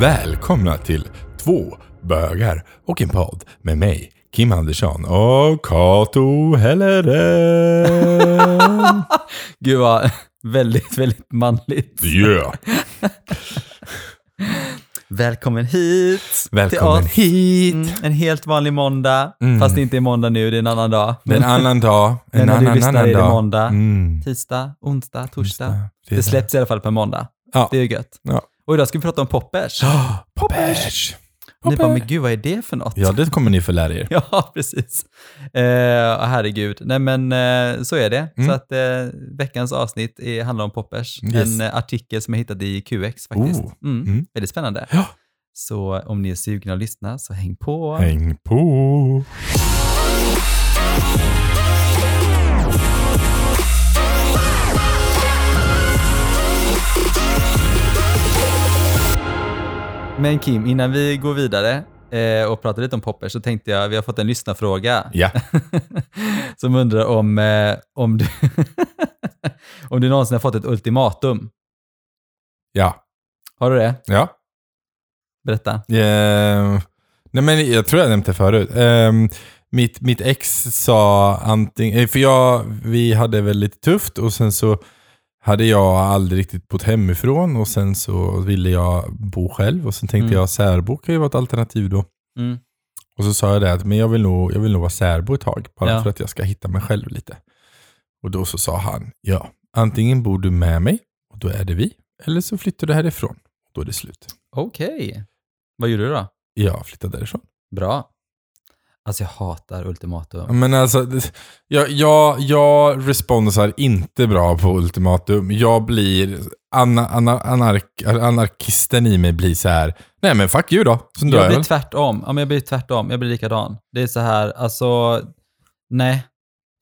Välkomna till två bögar och en podd med mig, Kim Andersson och Kato Helleren. Gud vad väldigt, väldigt manligt. Yeah. Välkommen hit Välkommen hit. Mm, en helt vanlig måndag, Mm. fast det inte är måndag nu, det är en annan dag. Det är en annan dag. Men En du annan, lyssnar annan är det dag. måndag. Mm. Tisdag, onsdag, torsdag. Det Det, släpps i alla fall på måndag. Ja. Det är gött. Ja. Och idag ska vi prata om poppers. Poppers. Ni bara, men gud vad är det för något? Ja, det kommer ni få lära er. Ja, precis. Eh, herregud. Nej, men eh, så är det. Mm. Så att eh, veckans avsnitt är, handlar om poppers. Yes. En artikel som jag hittade i QX faktiskt. Oh. Mm. Mm. Väldigt spännande. Ja. Så om ni är sugna att lyssna så häng på. Häng på. Men Kim, innan vi går vidare eh, och pratar lite om poppers så tänkte jag, vi har fått en lyssnarfråga Ja. som undrar om, eh, om, du om du någonsin har fått ett ultimatum. Ja. Har du det? Ja. Berätta. Eh, nej men jag tror jag nämnt det förut. Eh, mitt, mitt ex sa antingen, eh, för jag, vi hade väldigt tufft och sen så hade jag aldrig riktigt bott hemifrån och sen så ville jag bo själv och sen tänkte Mm. jag särbo kan ju vara ett alternativ då. Mm. Och så sa jag det att men jag vill nog, jag vill nog vara särbo ett tag bara Ja. för att jag ska hitta mig själv lite. Och då så sa han, ja, antingen bor du med mig och då är det vi, eller så flyttar du härifrån och då är det slut. Okej. Vad gjorde du då? Jag flyttade därifrån. Bra. Alltså jag hatar ultimatum. Men alltså, jag, jag, jag responsar inte bra på ultimatum. Jag blir, ana, ana, anark, anarkisten i mig blir så här. nej men fuck you då. Så dör Jag blir väl. tvärtom. Ja, men jag blir tvärtom. Jag blir likadan. Det är så här, alltså, nej.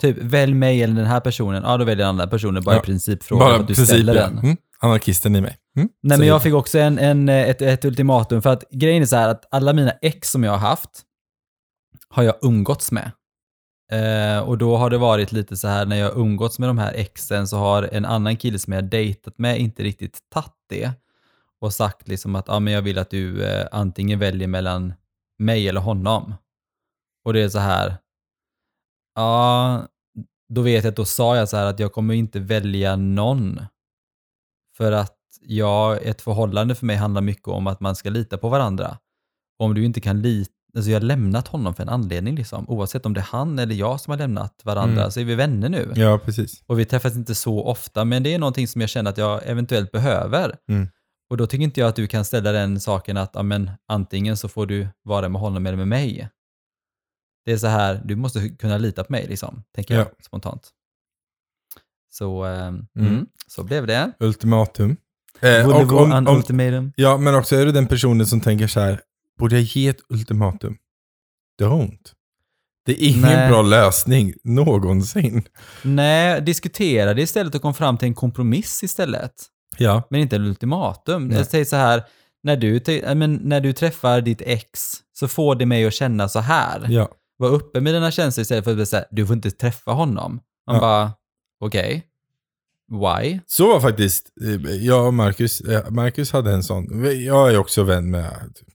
Typ, välj mig eller den här personen. Ja, då väljer den andra personen bara Ja. i principfrågan för att du ställer ja. den. Mm, anarkisten i mig. Mm, Nej, så men jag fick också en, en, ett, ett ultimatum för att grejen är så här att alla mina ex som jag har haft har jag umgåtts med. Eh, och då har det varit lite så här när jag har umgåtts med de här exen så har en annan kille som jag dejtat med inte riktigt tagit det och sagt liksom att ah, men jag vill att du eh, antingen väljer mellan mig eller honom. Och det är så här, ja, då vet jag att då sa jag så här att jag kommer inte välja någon. För att ja, ett förhållande för mig handlar mycket om att man ska lita på varandra. Och om du inte kan lita, alltså jag har lämnat honom för en anledning liksom. Oavsett om det är han eller jag som har lämnat varandra Mm. så är vi vänner nu. Ja, precis. Och vi träffas inte så ofta, men det är någonting som jag känner att jag eventuellt behöver. Mm. Och då tycker inte jag att du kan ställa den saken att ja, men, antingen så får du vara med honom eller med mig. Det är så här, du måste kunna lita på mig liksom, tänker jag Ja. spontant. Så, ehm, mm. så blev det. Ultimatum. Eh, och om, om, ultimatum? ja, men också är du den personen som tänker så här, borde jag ge ett ultimatum? Don't. Det är ingen Nej. bra lösning någonsin. Nej, diskutera det istället och kom fram till en kompromiss istället. Ja. Men inte en ultimatum. Nej. Jag säger så här, när du, men när du träffar ditt ex så får det mig att känna så här. Ja. Var uppe med dina känslor istället för att här, du får inte träffa honom. Man Ja. bara, okej, why? Så var faktiskt, eh, jag och Marcus, eh, Marcus hade en sån, jag är också vän med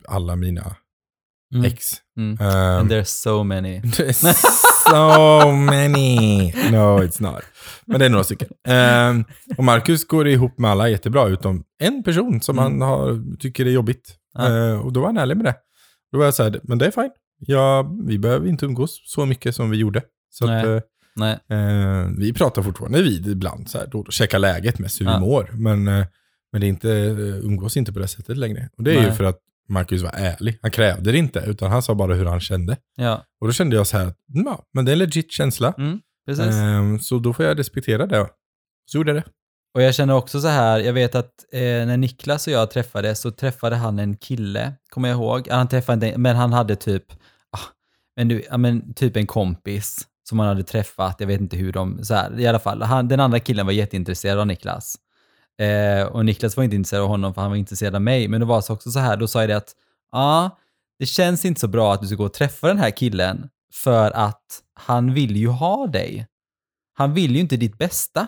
alla mina Mm. ex. Mm. Um, And there's so many. there's so many. No it's not. Men det är några stycken. Um, och Marcus går ihop med alla jättebra, utom en person som Mm. han har, tycker är jobbigt. Ja. Eh, och då var han ärlig med det. Då var jag så här, men det är fine. Ja, vi behöver inte umgås så mycket som vi gjorde. Så att, Nej. eh, vi pratar fortfarande vid ibland, så här, då, då checkar läget mest hur Ja. vi mår. Men, eh, men det är inte, eh, umgås inte på det sättet längre. Och det är ju Nej. för att Marcus var ärlig. Han krävde det inte, utan han sa bara hur han kände. Ja, Och då kände jag så här, att, ja, men det är en legit känsla. mm. Eh, så då får jag respektera det. Så gjorde jag det. Och jag känner också så här, jag vet att eh, när Niklas och jag träffades så träffade han en kille, kommer jag ihåg. Han träffade men han hade typ, ah, men du, ja, men typ en kompis som han hade träffat, jag vet inte hur de, så här, i alla fall. Han, den andra killen var jätteintresserad av Niklas. Eh, och Niklas var inte intresserad av honom för han var intresserad av mig. Men det var så också så här, då sa jag det att, ja, det känns inte så bra att du ska gå och träffa den här killen för att han vill ju ha dig. Han vill ju inte ditt bästa.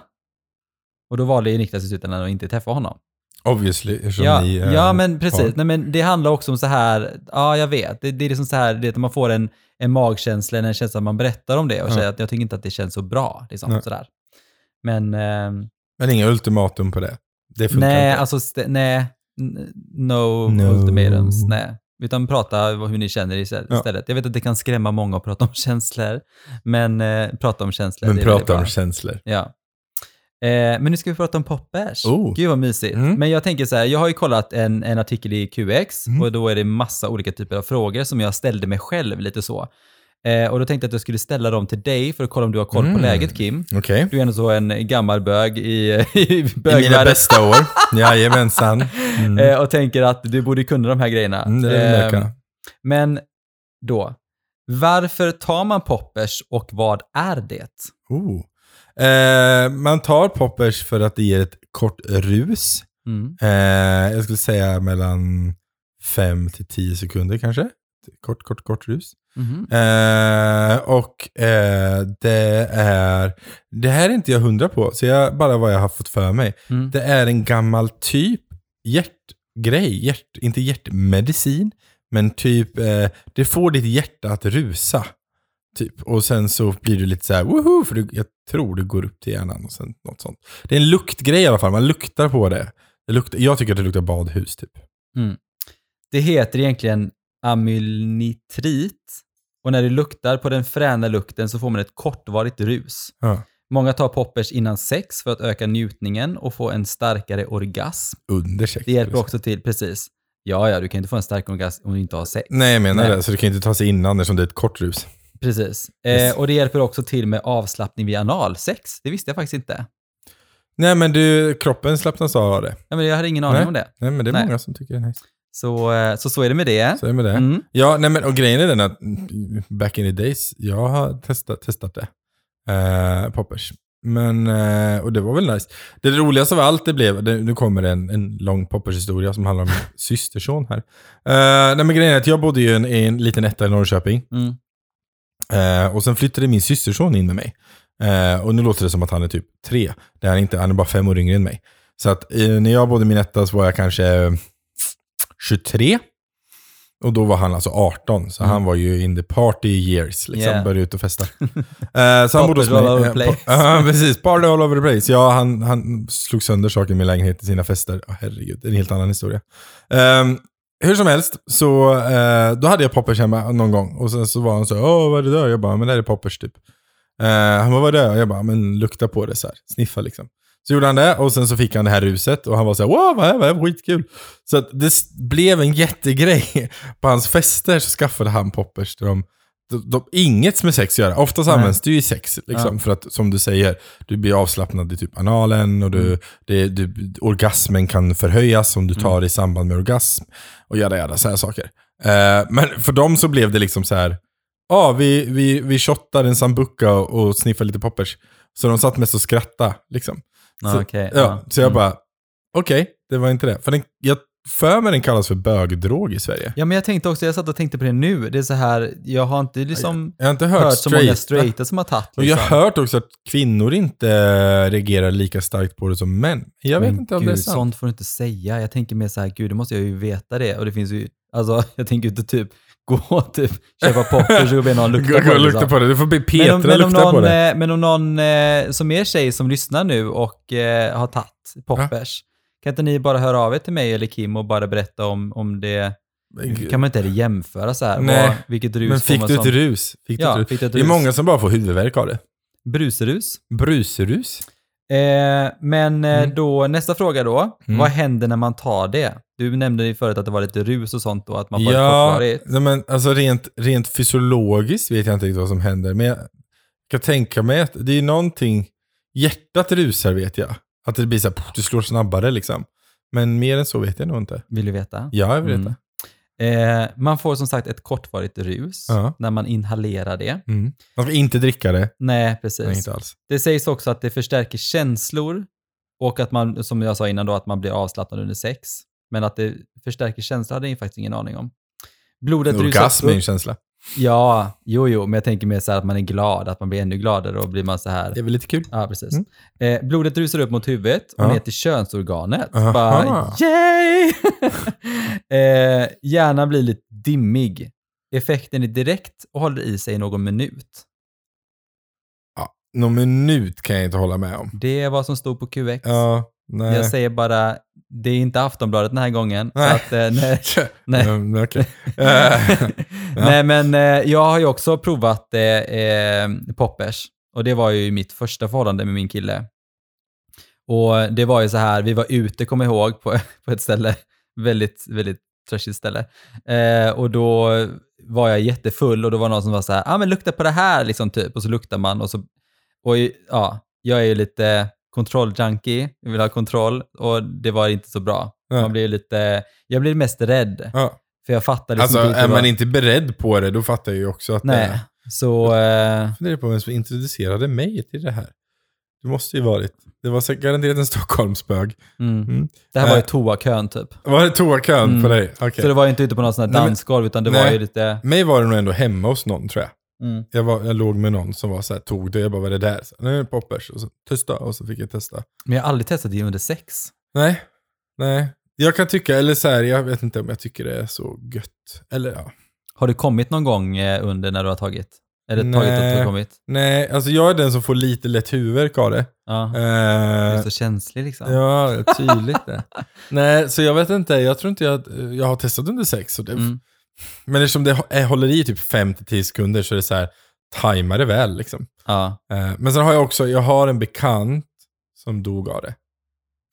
Och då valde ju Niklas i slutändan att inte träffa honom. Obviously, eftersom Ja, ni är ja, men precis. par. Nej, men det handlar också om så här, ja jag vet, det, det är liksom så här, det, att man får en, en magkänsla, en känsla att man berättar om det och Ja. säger att jag tycker inte att det känns så bra. Liksom, Nej. sådär. Men ehm, Men inga ultimatum på det. Det nej, inte. alltså nej, no, No. ultimatums, nej. Utan prata hur ni känner istället. Ja. Jag vet att det kan skrämma många att prata om känslor, men eh, prata om känslor, men prata om känslor. Ja. Eh, men nu ska vi prata om poppers. Oh. Gud vad mysigt. Mm. Men jag tänker så här, jag har ju kollat en, en artikel i QX Mm. och då är det massa olika typer av frågor som jag ställde mig själv lite så. Eh, och då tänkte jag att jag skulle ställa dem till dig för att kolla om du har koll på Mm. läget Kim. Okej. Du är ändå så en gammal bög i, i I mina bögvärlden. bästa år. Jajamensan. Mm. Eh, och tänker att du borde kunna de här grejerna. Mm, det är Eh, men då, varför tar man poppers och vad är det? Oh. Eh, man tar poppers för att det ger ett kort rus. Mm. Eh, jag skulle säga mellan 5 till 10 sekunder kanske. Kort, kort, kort rus. Mhm. Eh, och eh, det är, det här är inte jag hundra på, så jag, bara vad jag har fått för mig. Mm. Det är en gammal typ hjärtgrej, hjärt, inte hjärtmedicin, men typ, eh, det får ditt hjärta att rusa. Typ. Och sen så blir du lite så här, woho, för du, jag tror det går upp till hjärnan och sen något sånt. Det är en luktgrej i alla fall, man luktar på det. det luktar, jag tycker att det luktar badhus typ. Det heter egentligen amylnitrit och när det luktar på den fräna lukten så får man ett kortvarigt rus. Ja. Många tar poppers innan sex för att öka njutningen och få en starkare orgasm. Under sex. Det hjälper också till, precis. Ja, ja, du kan inte få en stark orgasm om du inte har sex. Nej, jag menar Nej. det. Så du kan inte ta sig innan eftersom det är ett kort rus. Precis. Yes. Eh, och det hjälper också till med avslappning vid analsex. Det visste jag faktiskt inte. Nej, men du, kroppen slappnas av det. Ja, men jag hade ingen aning Nej. om det. Nej, men det är Nej. många som tycker det är nice. Så, eh, så så är det med det. Så är det med det. Mm. Ja, nej men och grejen är den att mm, back in the days, jag har testat, testat det. Eh, poppers. Men, eh, och det var väl nice. Det roligaste av allt det blev, det, nu kommer det en, en lång poppers-historia som handlar om min systerson här. Eh, nej men grejen är att jag bodde ju i en, i en liten etta i Norrköping. Mm. Eh, och sen flyttade min systerson in med mig. Eh, och nu låter det som att han är typ tre. Det är inte, han är bara fem år yngre än mig. Så att eh, när jag bodde min etta så var jag kanske eh, 23. Och då var han alltså 18, så Mm. han var ju in the party years. Liksom, Yeah. började ut och festa. Eh, så han bodde hos mig. all over Eh, the place. Ja, precis. Party all over the place. Ja, han, han slog sönder saker i min lägenhet i sina fester. Åh, herregud, det är en helt annan historia. Ehm, hur som helst, så eh, då hade jag poppers hemma någon gång. Och sen så var han så åh vad är det där? Jag bara, men det här är poppers typ. Eh, han bara, vad är det? Jag bara, men lukta på det så här. Sniffa liksom. Så gjorde han det och sen så fick han det här ruset och han var så här, wow, vad är det? Skitkul. Så att det blev en jättegrej. På hans fester så skaffade han poppers till de, de, de inget med sex att göra. Oftast Nej. används det ju i sex, liksom, Ja. för att som du säger, du blir avslappnad i typ analen och du, Mm. det, du, orgasmen kan förhöjas om du tar det i samband med orgasm. Och jada jada, så här saker. Eh, men för dem så blev det liksom så här, ja vi, vi, vi shottar en sambuca och, och sniffar lite poppers. Så de satt mest och skrattade liksom. Ja, Så, okej, ja, ja. så jag Mm. bara, okej, det var inte det. För den, jag för mig den kallas för bögdrog i Sverige. Ja, men jag tänkte också, jag satt och tänkte på det nu. Det är så här, jag har inte liksom Jag har inte hört, hört så många straight. straighta som har tagit Och jag liksom. har hört också att kvinnor inte reagerar lika starkt på det som män. Jag vet Men inte om gud, det är sant. sånt får du inte säga. Jag tänker mer så här, gud, då måste jag ju veta det. Och det finns ju, alltså, jag tänker inte typ gå typ köpa poppers och be någon lukta Gå- på gå det. lukta liksom. på det. Du får be Men Petra om, men, om lukta på någon, det. eh, men om någon eh, som är tjej som lyssnar nu och eh, har tagit poppers, kan inte ni bara höra av er till mig eller Kim och bara berätta om, om det, kan man inte heller jämföra så här? Nej, Vad, vilket rus Men fick du ett som- rus? Fick Ja, ett rus? ett Det är rus? många som bara får huvudvärk av det. Brusrus. Brusrus? Eh, men eh, Mm. då, nästa fråga då. Mm. Vad händer när man tar det? Du nämnde ju förut att det var lite rus och sånt då, att man får Ja, kortvarigt. nej, men alltså rent, rent fysiologiskt vet jag inte riktigt vad som händer. Men jag kan tänka mig att det är någonting, hjärtat rusar vet jag. Att det blir så här, du slår snabbare liksom. Men mer än så vet jag nog inte. Vill du veta? Ja, jag vet Mm. inte. Eh, man får som sagt ett kortvarigt rus Ja. när man inhalerar det. Mm. Man ska inte dricka det. Nej, precis. Nej, inte alls. Det sägs också att det förstärker känslor och att man, som jag sa innan då, att man blir avslappnad under sex. Men att det förstärker känslor hade jag faktiskt ingen aning om. Blodet rusar Orgasm är en upp. känsla. Ja, jo, jo, men jag tänker mer så att man är glad, att man blir ännu gladare och blir man så här. Det är väl lite kul. Ja, precis. Mm. Eh, blodet rusar upp mot huvudet och Ja. ner till könsorganet. Aha. Bara, yay! eh, hjärnan blir lite dimmig. Effekten är direkt och håller i sig någon minut. Ja, någon minut kan jag inte hålla med om. Det är vad som stod på QX. Ja, nej. Jag säger bara, det är inte Aftonbladet den här gången. Så Nej. att, eh, nej. Nej. Mm, okej. Eh, Nej, men eh, jag har ju också provat eh, poppers. Och det var ju mitt första förhållande med min kille. Och det var ju så här, vi var ute, kommer jag ihåg, på, på ett ställe. Väldigt, väldigt trashigt ställe. Eh, och då var jag jättefull och då var någon som var så här, ja ah, men lukta på det här, liksom typ. Och så luktar man och så, och ja, jag är ju lite kontrolljunkie, jag vill ha kontroll och det var inte så bra. Ja. Man blir lite, jag blir mest rädd. ja. För jag fattar liksom Alltså, är man inte beredd på det, då fattar jag ju också att det Nej, är... så... Eh, Jag funderar på vem som introducerade mig till det här. Det måste ju varit. Det var garanterat en Stockholmsbög. mm. Mm. Det här var ju Eh. toakön typ. Var det toakön Mm. på dig? Okej. Så det var ju inte ute på någon sån här dansgolv, utan det var Nej. ju lite... Mig var det nog ändå hemma hos någon tror jag. Mm. Jag, var, jag låg med någon som var så här, tog det, jag bara, vad är det där? Så, Nej, poppers. Och så testa, och så fick jag testa. Men jag har aldrig testat det under sex. Nej, nej. Jag kan tycka, eller så här, jag vet inte om jag tycker det är så gött. Eller ja. Har du kommit någon gång eh, under när du har tagit? Tagit och Nej. inte kommit? Nej, alltså jag är den som får lite lätt huvudvärk av det. Ja. Du Eh, är så känslig liksom. ja, tydligt det. Nej, så jag vet inte. Jag tror inte jag, jag har testat under sex. Och det, Mm. Men eftersom det är- håller i typ 5-10 sekunder så är det så här, tajma det väl liksom. Ja. Eh, men sen har jag också, jag har en bekant som dog av det.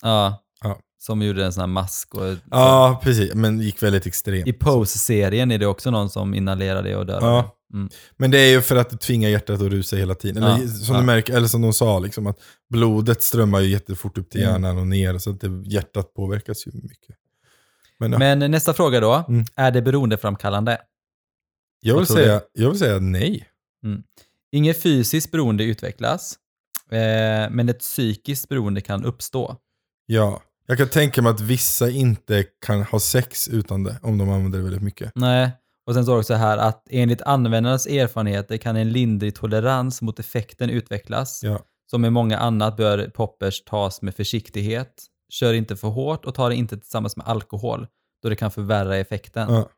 ja. Ja. Som gjorde en sån här mask och... Ja, precis. Men gick väldigt extremt. I Pose-serien är det också någon som inhalerar det och dör. Ja. Mm. Men det är ju för att det tvingar hjärtat att rusa hela tiden. Eller, Ja, som, ja. du märker, eller som de sa, liksom, att blodet strömmar ju jättefort upp till Mm. hjärnan och ner. Så att det, hjärtat påverkas ju mycket. Men, ja, Men nästa fråga då. Mm. Är det beroendeframkallande? jag, vill du? säga, jag vill säga nej. Inget fysiskt beroende utvecklas, eh, men ett psykiskt beroende kan uppstå. Ja. Jag kan tänka mig att vissa inte kan ha sex utan det, om de använder det väldigt mycket. Nej. Och sen står det också här att enligt användarnas erfarenheter kan en lindrig tolerans mot effekten utvecklas. Ja. Som med många annat bör poppers tas med försiktighet. Kör inte för hårt och ta det inte tillsammans med alkohol, då det kan förvärra effekten. Ja.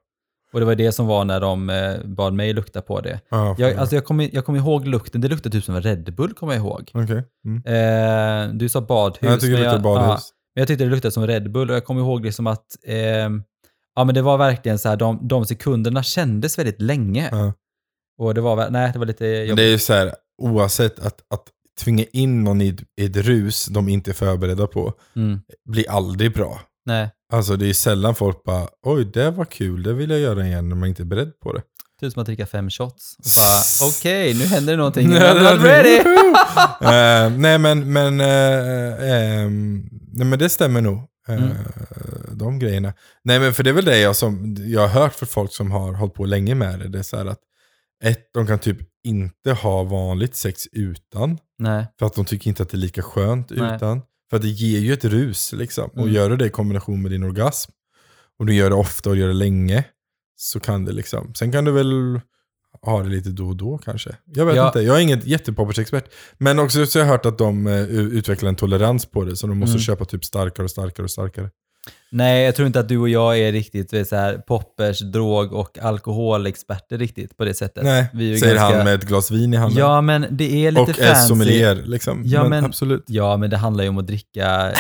Och det var det som var när de eh, bad mig lukta på det. Ja, Jag, alltså jag kommer jag kommer ihåg lukten, det luktade typ som en Red Bull kommer jag ihåg. Okej. Mm. Eh, du sa badhus. Jag tycker det luktar badhus. ja, men jag tyckte det luktade som Red Bull och jag kommer ihåg liksom att eh, ja, men det var verkligen så här, de, de sekunderna kändes väldigt länge. Ja. Och det var, nej, det var lite Men jobbigt. det är ju så här, oavsett att, att tvinga in någon i ett, i ett rus de inte är förberedda på, Mm, blir aldrig bra. nej, Alltså det är sällan folk bara, oj det var kul, det vill jag göra igen när man inte är beredd på det. typ som att dricka fem shots. Okej, nu händer det någonting. Nej, I'm det not ready! Eh, nej men, men, eh, ehm, nej men det stämmer nog. eh, Mm. De grejerna. Nej men för det är väl det jag, som, jag har hört för folk som har hållit på länge med det. Det är så här att ett, de kan typ inte ha vanligt sex utan. nej, För att de tycker inte att det är lika skönt Nej. utan. För att det ger ju ett rus liksom. Och Mm. gör du det i kombination med din orgasm, och du gör det ofta och gör det länge, så kan det liksom. Sen kan du väl ha det lite då och då kanske. Jag vet Ja. inte, jag är inget jättepoppersexpert. Men också så har jag hört att de eh, u- utvecklar en tolerans på det, så de måste Mm. köpa typ starkare och starkare och starkare. Nej, jag tror inte att du och jag är riktigt du så här, poppers, drog och alkoholexperter riktigt på det sättet. Nej, säger ganska- han med ett glas vin i handen. Ja, men det är lite och fancy. är sommelier liksom. Ja, men, men- absolut. Ja, men det handlar ju om att dricka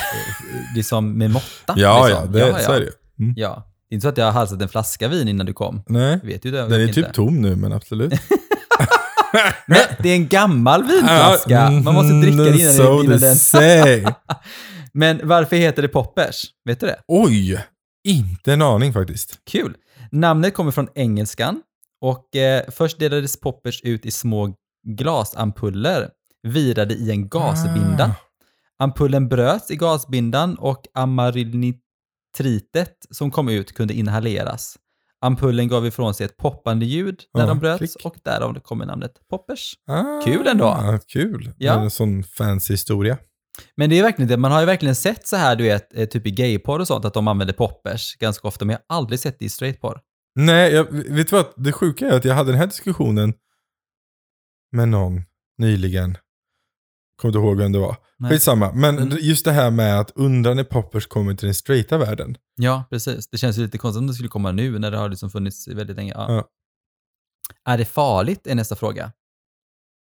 liksom med måtta. Ja, liksom. ja, det, så är det ju. Mm. Ja. Det är inte så att jag har halsat en flaska vin innan du kom. Nej, vet det. den är inte. typ tom nu, men absolut. Nej, det är en gammal vinflaska. Man måste dricka det innan, so innan den. Men varför heter det poppers? Vet du det? Oj! Inte en aning faktiskt. Kul. Namnet kommer från engelskan och eh, först delades poppers ut i små glasampuller virade i en gasbinda. Ah. Ampullen bröts i gasbindan och amarylnitritet som kom ut kunde inhaleras. Ampullen gav ifrån sig ett poppande ljud när Ja, de bröts klick. och därav kommer namnet poppers. Ah, Kul ändå. Kul. Ja. En sån fancy historia. Men det är verkligen det, man har ju verkligen sett så här, du vet, eh, typ i gayporr och sånt, att de använder poppers ganska ofta, men jag har aldrig sett det i straightporr. Nej, jag, vet du vad? Det sjuka är att jag hade den här diskussionen med någon nyligen. Kommer inte ihåg vem det var. Nej. Skitsamma. Men Mm. just det här med att undra när poppers kommer till den straighta världen. Ja, precis. Det känns ju lite konstigt om det skulle komma nu när det har liksom funnits väldigt länge. Ja. Ja. Är det farligt är nästa fråga.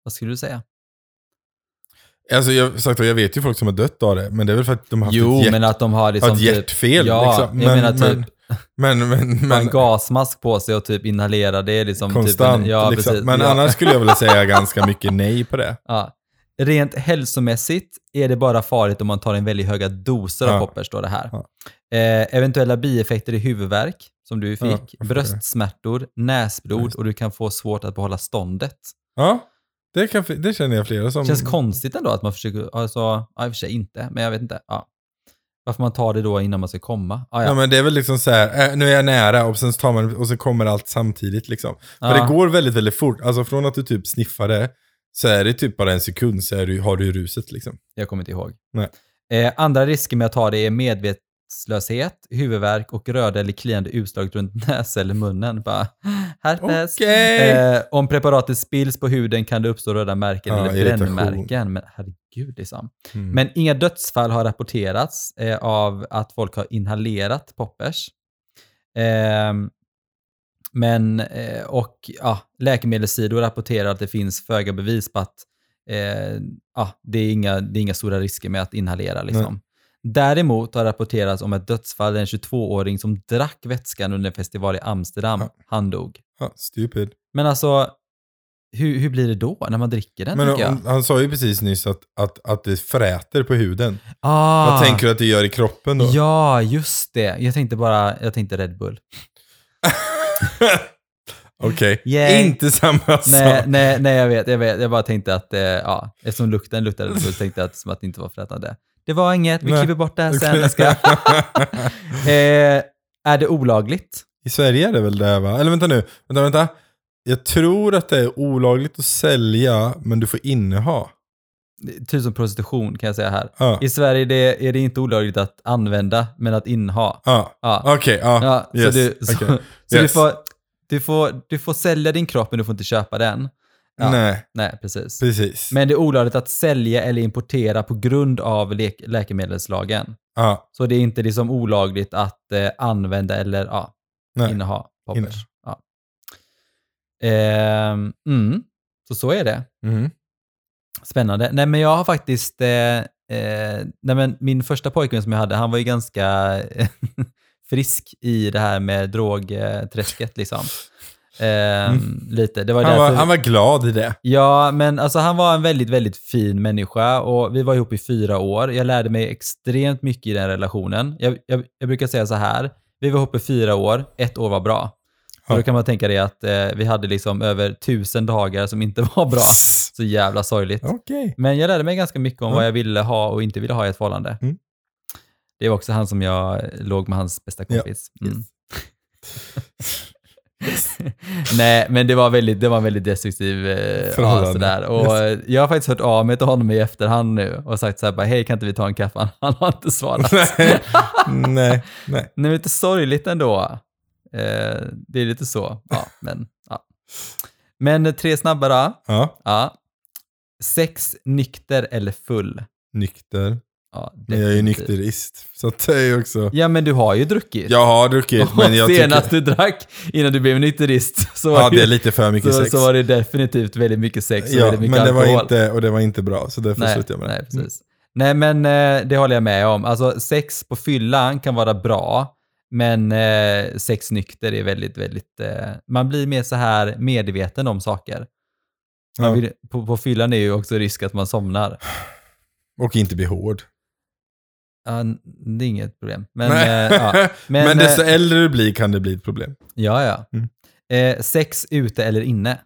Vad skulle du säga? Alltså jag, sagt, jag vet ju folk som har dött av det, men det är väl för att de har haft Jo, ett, hjärt, men att de har har liksom ett hjärtfel. Ja, liksom. jag menar typ men, men, men, men, en gasmask på sig och typ inhalera det liksom. konstant. Typ ja, liksom. precis. Men ja. annars skulle jag vilja säga ganska mycket nej på det. Ja. Rent hälsomässigt är det bara farligt om man tar en väldigt höga doser av Ja. poppers, står det här. Ja. Eh, eventuella bieffekter är huvudvärk, som du fick, bröstsmärtor, näsblod och du kan få svårt att behålla ståndet. Ja, det, kan, det känner jag flera som... känns konstigt ändå att man försöker, alltså, ja, i och för sig inte, men jag vet inte. Ja. Varför man tar det då innan man ska komma. Ah, Ja. ja. men det är väl liksom så här, äh, nu är jag nära och sen tar man och så kommer allt samtidigt liksom. För det går väldigt, väldigt fort. Alltså från att du typ sniffar det, så är det typ bara en sekund så är du, har du ruset liksom. Jag kommer inte ihåg. Nej. Eh, andra risker med att ta det är medvetslöshet, huvudvärk och röda eller kliande utslag runt näsa eller munnen. Bara, herpes. Okej! Eh, om preparatet spills på huden kan det uppstå röda märken Ja, eller brännmärken. Men herregud liksom. Mm. Men inga dödsfall har rapporterats eh, av att folk har inhalerat poppers. Ehm, men, eh, och ja, läkemedelssidor rapporterar att det finns föga bevis på att eh, ja, det, är inga, det är inga stora risker med att inhalera. Liksom. Däremot har rapporterats om ett dödsfall där en 22-åring som drack vätskan under en festival i Amsterdam, Ja. han dog. Ja, stupid. Men alltså, hur, hur blir det då när man dricker den? Men han, han sa ju precis nyss att, att, att det fräter på huden. Ah, Vad tänker du att det gör i kroppen då? Ja, just det. Jag tänkte bara, jag tänkte Red Bull. Okej, Yay. inte samma Nej, sak. nej, nej, jag vet, jag vet. Jag bara tänkte att, eh, ja, eftersom lukten luktade Red Bull så tänkte jag att, som att det inte var frätande. Det var inget, vi Nej. klipper bort det här sen. Jag ska. eh, är det olagligt? I Sverige är det väl det va? Eller vänta nu, vänta, vänta. Jag tror att det är olagligt att sälja, men du får inneha. Typ som prostitution kan jag säga här. Ja, I Sverige är det, är det inte olagligt att använda, men att inneha. ja. Ja. okej, ja. Ja, yes, så du, så, okej. så du, Yes. får, du, får, du får sälja din kropp, men du får inte köpa den. Ja. Nej, Nej, precis. precis. Men det är olagligt att sälja eller importera på grund av lek- läkemedelslagen. ja, Så det är inte liksom olagligt att eh, använda eller ja, nej. inneha poppers. Ja. Ehm, mm. Så så är det. Mm. Spännande. Nej men jag har faktiskt, eh, eh, nej men min första pojkvän som jag hade, han var ju ganska eh, frisk i det här med drogträsket liksom. Ehm, Lite. Det var Mm. Han, därför... var, han var glad i det. Ja, men alltså han var en väldigt, väldigt fin människa och vi var ihop i fyra år. Jag lärde mig extremt mycket i den relationen. Jag, jag, jag brukar säga så här, vi var ihop i fyra år, ett år var bra. Ja. Och då kan man tänka det att eh, vi hade liksom över tusen dagar som inte var bra. Så jävla sorgligt. Okej. Men jag lärde mig ganska mycket om Ja. vad jag ville ha och inte ville ha i ett förhållande. Mm. Det var också han som jag låg med hans bästa Ja, kompis. Mm. Nej, men det var väldigt, det var en väldigt destruktiv eh, ja, sådär. Och eh, jag har faktiskt hört av mig till honom i efterhand nu och sagt så här bara, hej kan inte vi ta en kaffe? Han, har inte svarat. nej, nej, nej. Men lite sorgligt ändå. Eh, det är lite så. Ja, men, ja. men tre snabba då. Ja, Ja. Sex, nykter eller full? nykter. Ja, Men jag är ju nykterist. Så det är ju också... Ja, men du har ju druckit. Jag har druckit, men jag senast tycker... du drack innan du blev nykterist så var, Ja, det är lite för mycket så, sex. så var det definitivt väldigt mycket sex och Ja, väldigt mycket men det var alkohol. inte, och det var inte bra, så därför nej, slutade jag med nej, det. Mm. precis. Nej, men eh, det håller jag med om. Alltså sex på fyllan kan vara bra, men eh, sex nykter är väldigt, väldigt... Eh, man blir mer så här medveten om saker. Man Ja. vill, på, på fyllan är ju också risk att man somnar. Och inte bli hård. Ja, det är inget problem. Men, eh, ja. men, Men, desto eh, äldre du blir kan det bli ett problem. Ja, ja. Mm. Eh, sex ute eller inne?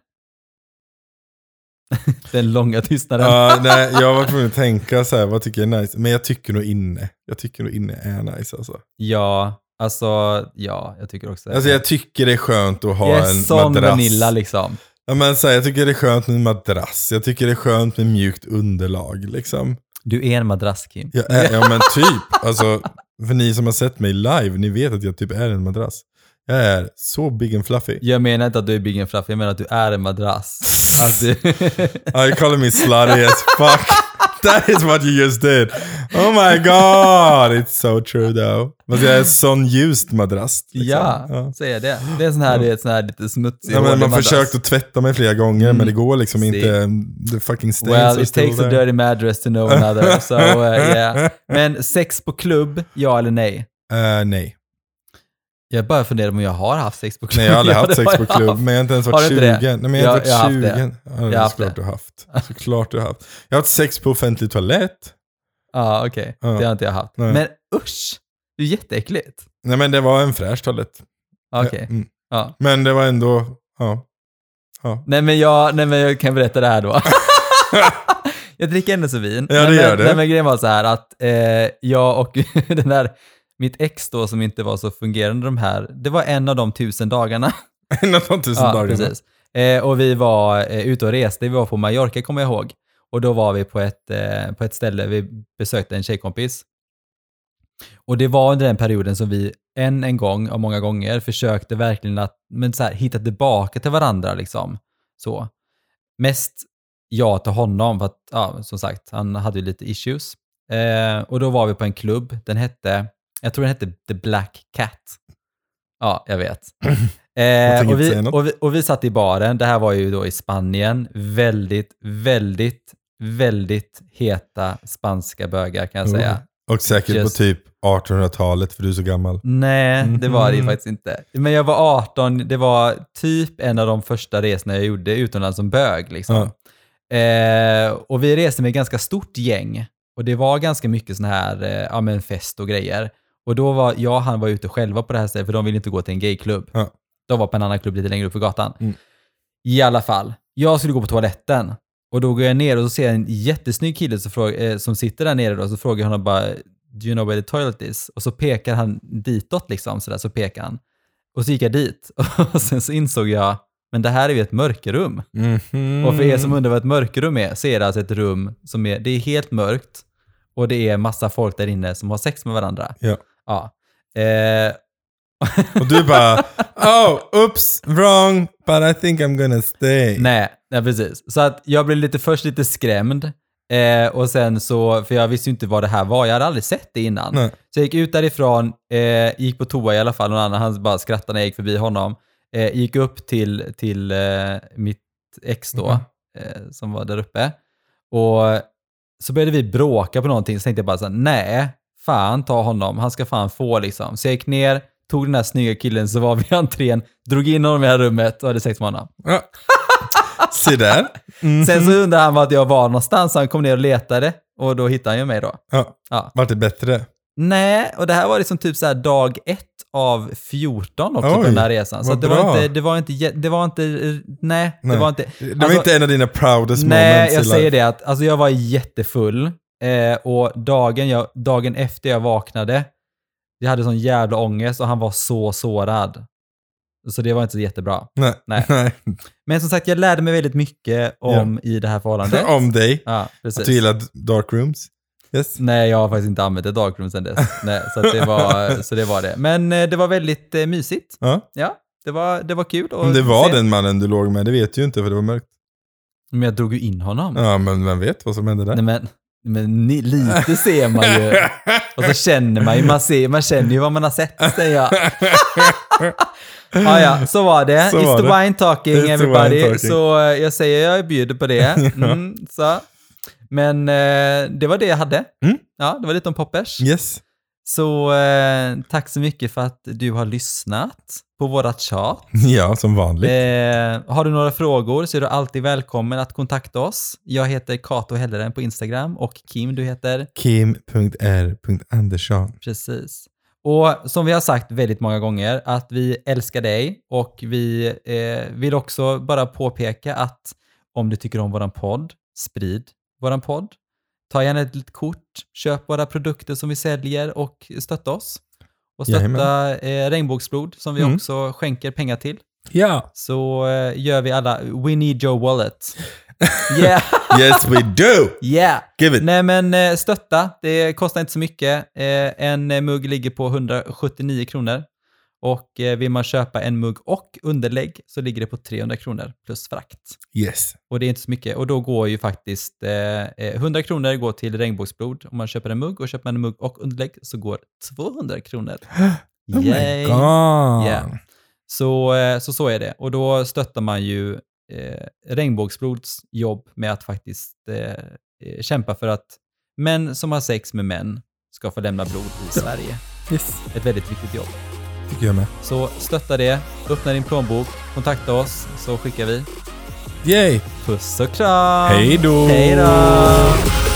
Den långa tystnaden. Ja, nej, jag var tvungen att tänka så här, vad tycker jag är nice? Men jag tycker nog inne. Jag tycker nog inne är nice alltså. Ja, alltså, ja, jag tycker också Alltså jag tycker det är skönt att ha Jag är en sån madrass. Vanilla liksom. Ja, men så här, jag tycker det är skönt med en madrass. Jag tycker det är skönt med mjukt underlag liksom. Du är en madrass, Kim. Jag är, ja men typ. Alltså, för ni som har sett mig live, ni vet att jag typ är en madrass. Jag är så big and fluffy. Jag menar inte att du är big and fluffy, jag menar att du är en madrass. Att du... You calling me slutty as fuck. That is what you just did. Oh my god, it's so true though. Jag är en sån ljust madrass. liksom. ja, ja. så är det. Det är sån här, det är sån här lite smutsig Ja, men man har madrass. försökt att tvätta mig flera gånger men Mm. det går liksom See. inte. The fucking stains Well, it takes a there. dirty mattress to know another. So, uh, yeah. Men sex på klubb, ja eller nej? Eh, nej. Jag bara funderar om jag har haft sex på klubb. Nej, jag har aldrig haft det sex på klubb, men jag har inte ens varit du 20. inte det? Nej, men jag har inte varit haft 20. det. Ja, det är såklart det. du har haft. Såklart du har haft. Jag har haft sex på offentlig toalett. Ja, okej. Ja. Det har inte jag haft. Nej. Men usch! Det är jätteäckligt. Nej men det var en fräsch toalett. Okej. Mm. Ja. Men det var ändå, ja. ja. Nej men, jag, nej men jag kan berätta det här då. jag dricker ändå så vin. Ja, det nej, gör men, du. Nej men grejen var så här att eh, jag och den där, mitt ex då som inte var så fungerande de här, det var en av de tusen dagarna. En av de tusen ja, dagarna. precis. Eh, och vi var eh, ute och reste, vi var på Mallorca kommer jag ihåg. Och då var vi på ett, eh, på ett ställe, vi besökte en tjejkompis. Och det var under den perioden som vi än en gång, och många gånger, försökte verkligen att men så här, hitta tillbaka till varandra. Liksom. Så. Mest jag till honom, för att ja, som sagt, han hade ju lite issues. Eh, och då var vi på en klubb, den hette, jag tror den hette The Black Cat. Ja, jag vet. Eh, och, vi, och, vi, och vi satt i baren, det här var ju då i Spanien, väldigt, väldigt, väldigt heta spanska bögar kan jag Oh. säga. Och säkert Just- på typ 1800-talet för du är så gammal. Nej, det var det ju Mhm. faktiskt inte. Men jag var 18, det var typ en av de första resorna jag gjorde utomlands som bög. Liksom. Eh, och vi reste med ett ganska stort gäng. Och det var ganska mycket sån här eh, ja, men fest och grejer. Och då var jag och han var ute själva på det här stället, för de ville inte gå till en gayklubb. Ja. De var på en annan klubb lite längre upp för gatan. Mm. I alla fall, jag skulle gå på toaletten. Och då går jag ner och så ser jag en jättesnygg kille som, fråga, eh, som sitter där nere då, så frågar jag honom bara Do you know where the toilet is? Och så pekar han ditåt liksom, så där, så pekar han. Och så gick jag dit och sen så insåg jag, men det här är ju ett mörkerrum. Mhm. Och för er som undrar vad ett mörkerrum är, så är det alltså ett rum som är, det är helt mörkt och det är massa folk där inne som har sex med varandra. Ja. Ja. Eh, Och du bara, oh, oops, wrong, but I think I'm gonna stay. nej, nej, precis. Så att jag blev lite, först lite skrämd. Eh, och sen så, för jag visste ju inte vad det här var, jag hade aldrig sett det innan. Nej. Så jag gick ut därifrån, eh, gick på toa i alla fall, någon annan han bara skrattade när jag gick förbi honom. Eh, gick upp till, till eh, mitt ex då, eh, som var där uppe. Och så började vi bråka på någonting, så tänkte jag bara så nej, fan ta honom, han ska fan få liksom. Så jag gick ner, tog den här snygga killen som var vid entrén, drog in honom i det här rummet och hade sex med honom. Ja. Se där. Mhm. Sen så undrade han vart jag var någonstans, så han kom ner och letade och då hittade han ju mig då. Ja, Ja. vart det bättre? Nej, och det här var liksom typ så här dag ett av 14 också på Oj, den här resan. Så det, var inte, det var inte, det var inte, nej, det Nej. var inte. Det var Alltså, inte en av dina proudest Nej, moments jag i säger det att alltså jag var jättefull eh, och dagen, jag, dagen efter jag vaknade, jag hade sån jävla ångest och han var så sårad. Så det var inte så jättebra. Nej. Nej. Nej. Men som sagt, jag lärde mig väldigt mycket om i det här förhållandet. Om dig. Ja, Att precis. du gillar dark rooms. Yes. Nej, jag har faktiskt inte använt ett darkroom sedan dess. Nej, så, att det var, så det var det. Men eh, det var väldigt eh, mysigt. Ja. Ja, det var, det var kul. att Om det var se. den mannen du låg med, det vet du ju inte för det var mörkt. Men jag drog ju in honom. Ja, men vem vet vad som hände där? Nej, men, men ni, lite ser man ju. Och så känner man ju, man, ser, man känner ju vad man har sett, säger jag. Ja, ja, så var det. Så It's var the det. wine talking It's everybody. wine talking. Så eh, jag säger jag bjuder på det. Mm, så. Men eh, det var det jag hade. Mm. Ja, det var lite om poppers. Yes. Så eh, tack så mycket för att du har lyssnat på vårat tjat. Ja, som vanligt. Eh, har du några frågor så är du alltid välkommen att kontakta oss. Jag heter Kato Helleren på Instagram och Kim, du heter? Kim.r.Andersson. Precis. Och som vi har sagt väldigt många gånger, att vi älskar dig och vi eh, vill också bara påpeka att om du tycker om våran podd, sprid våran podd. Ta gärna ett litet kort, köp våra produkter som vi säljer och stötta oss. Och stötta eh, Regnbågsblod som vi Mm. också skänker pengar till. Ja. Så eh, gör vi alla, we need your wallet. Yeah! Yes we do! yeah! Give it. Nej men eh, stötta, det kostar inte så mycket. Eh, en mugg ligger på 179 kronor. Och eh, vill man köpa en mugg och underlägg så ligger det på 300 kronor plus frakt. Yes. Och det är inte så mycket. Och då går ju faktiskt eh, eh, 100 kronor går till regnbågsblod om man köper en mugg och köper man en mugg och underlägg så går 200 kronor. Oh my Yay. god. Yeah. Så, eh, så så är det. Och då stöttar man ju eh, Regnbågsblods jobb med att faktiskt eh, eh, kämpa för att män som har sex med män ska få lämna blod i Sverige. Yes. Ett väldigt viktigt jobb. Tycker jag med. Så stötta det, öppna din plånbok, kontakta oss så skickar vi. Yay! Puss och kram! Hej då! Hej då!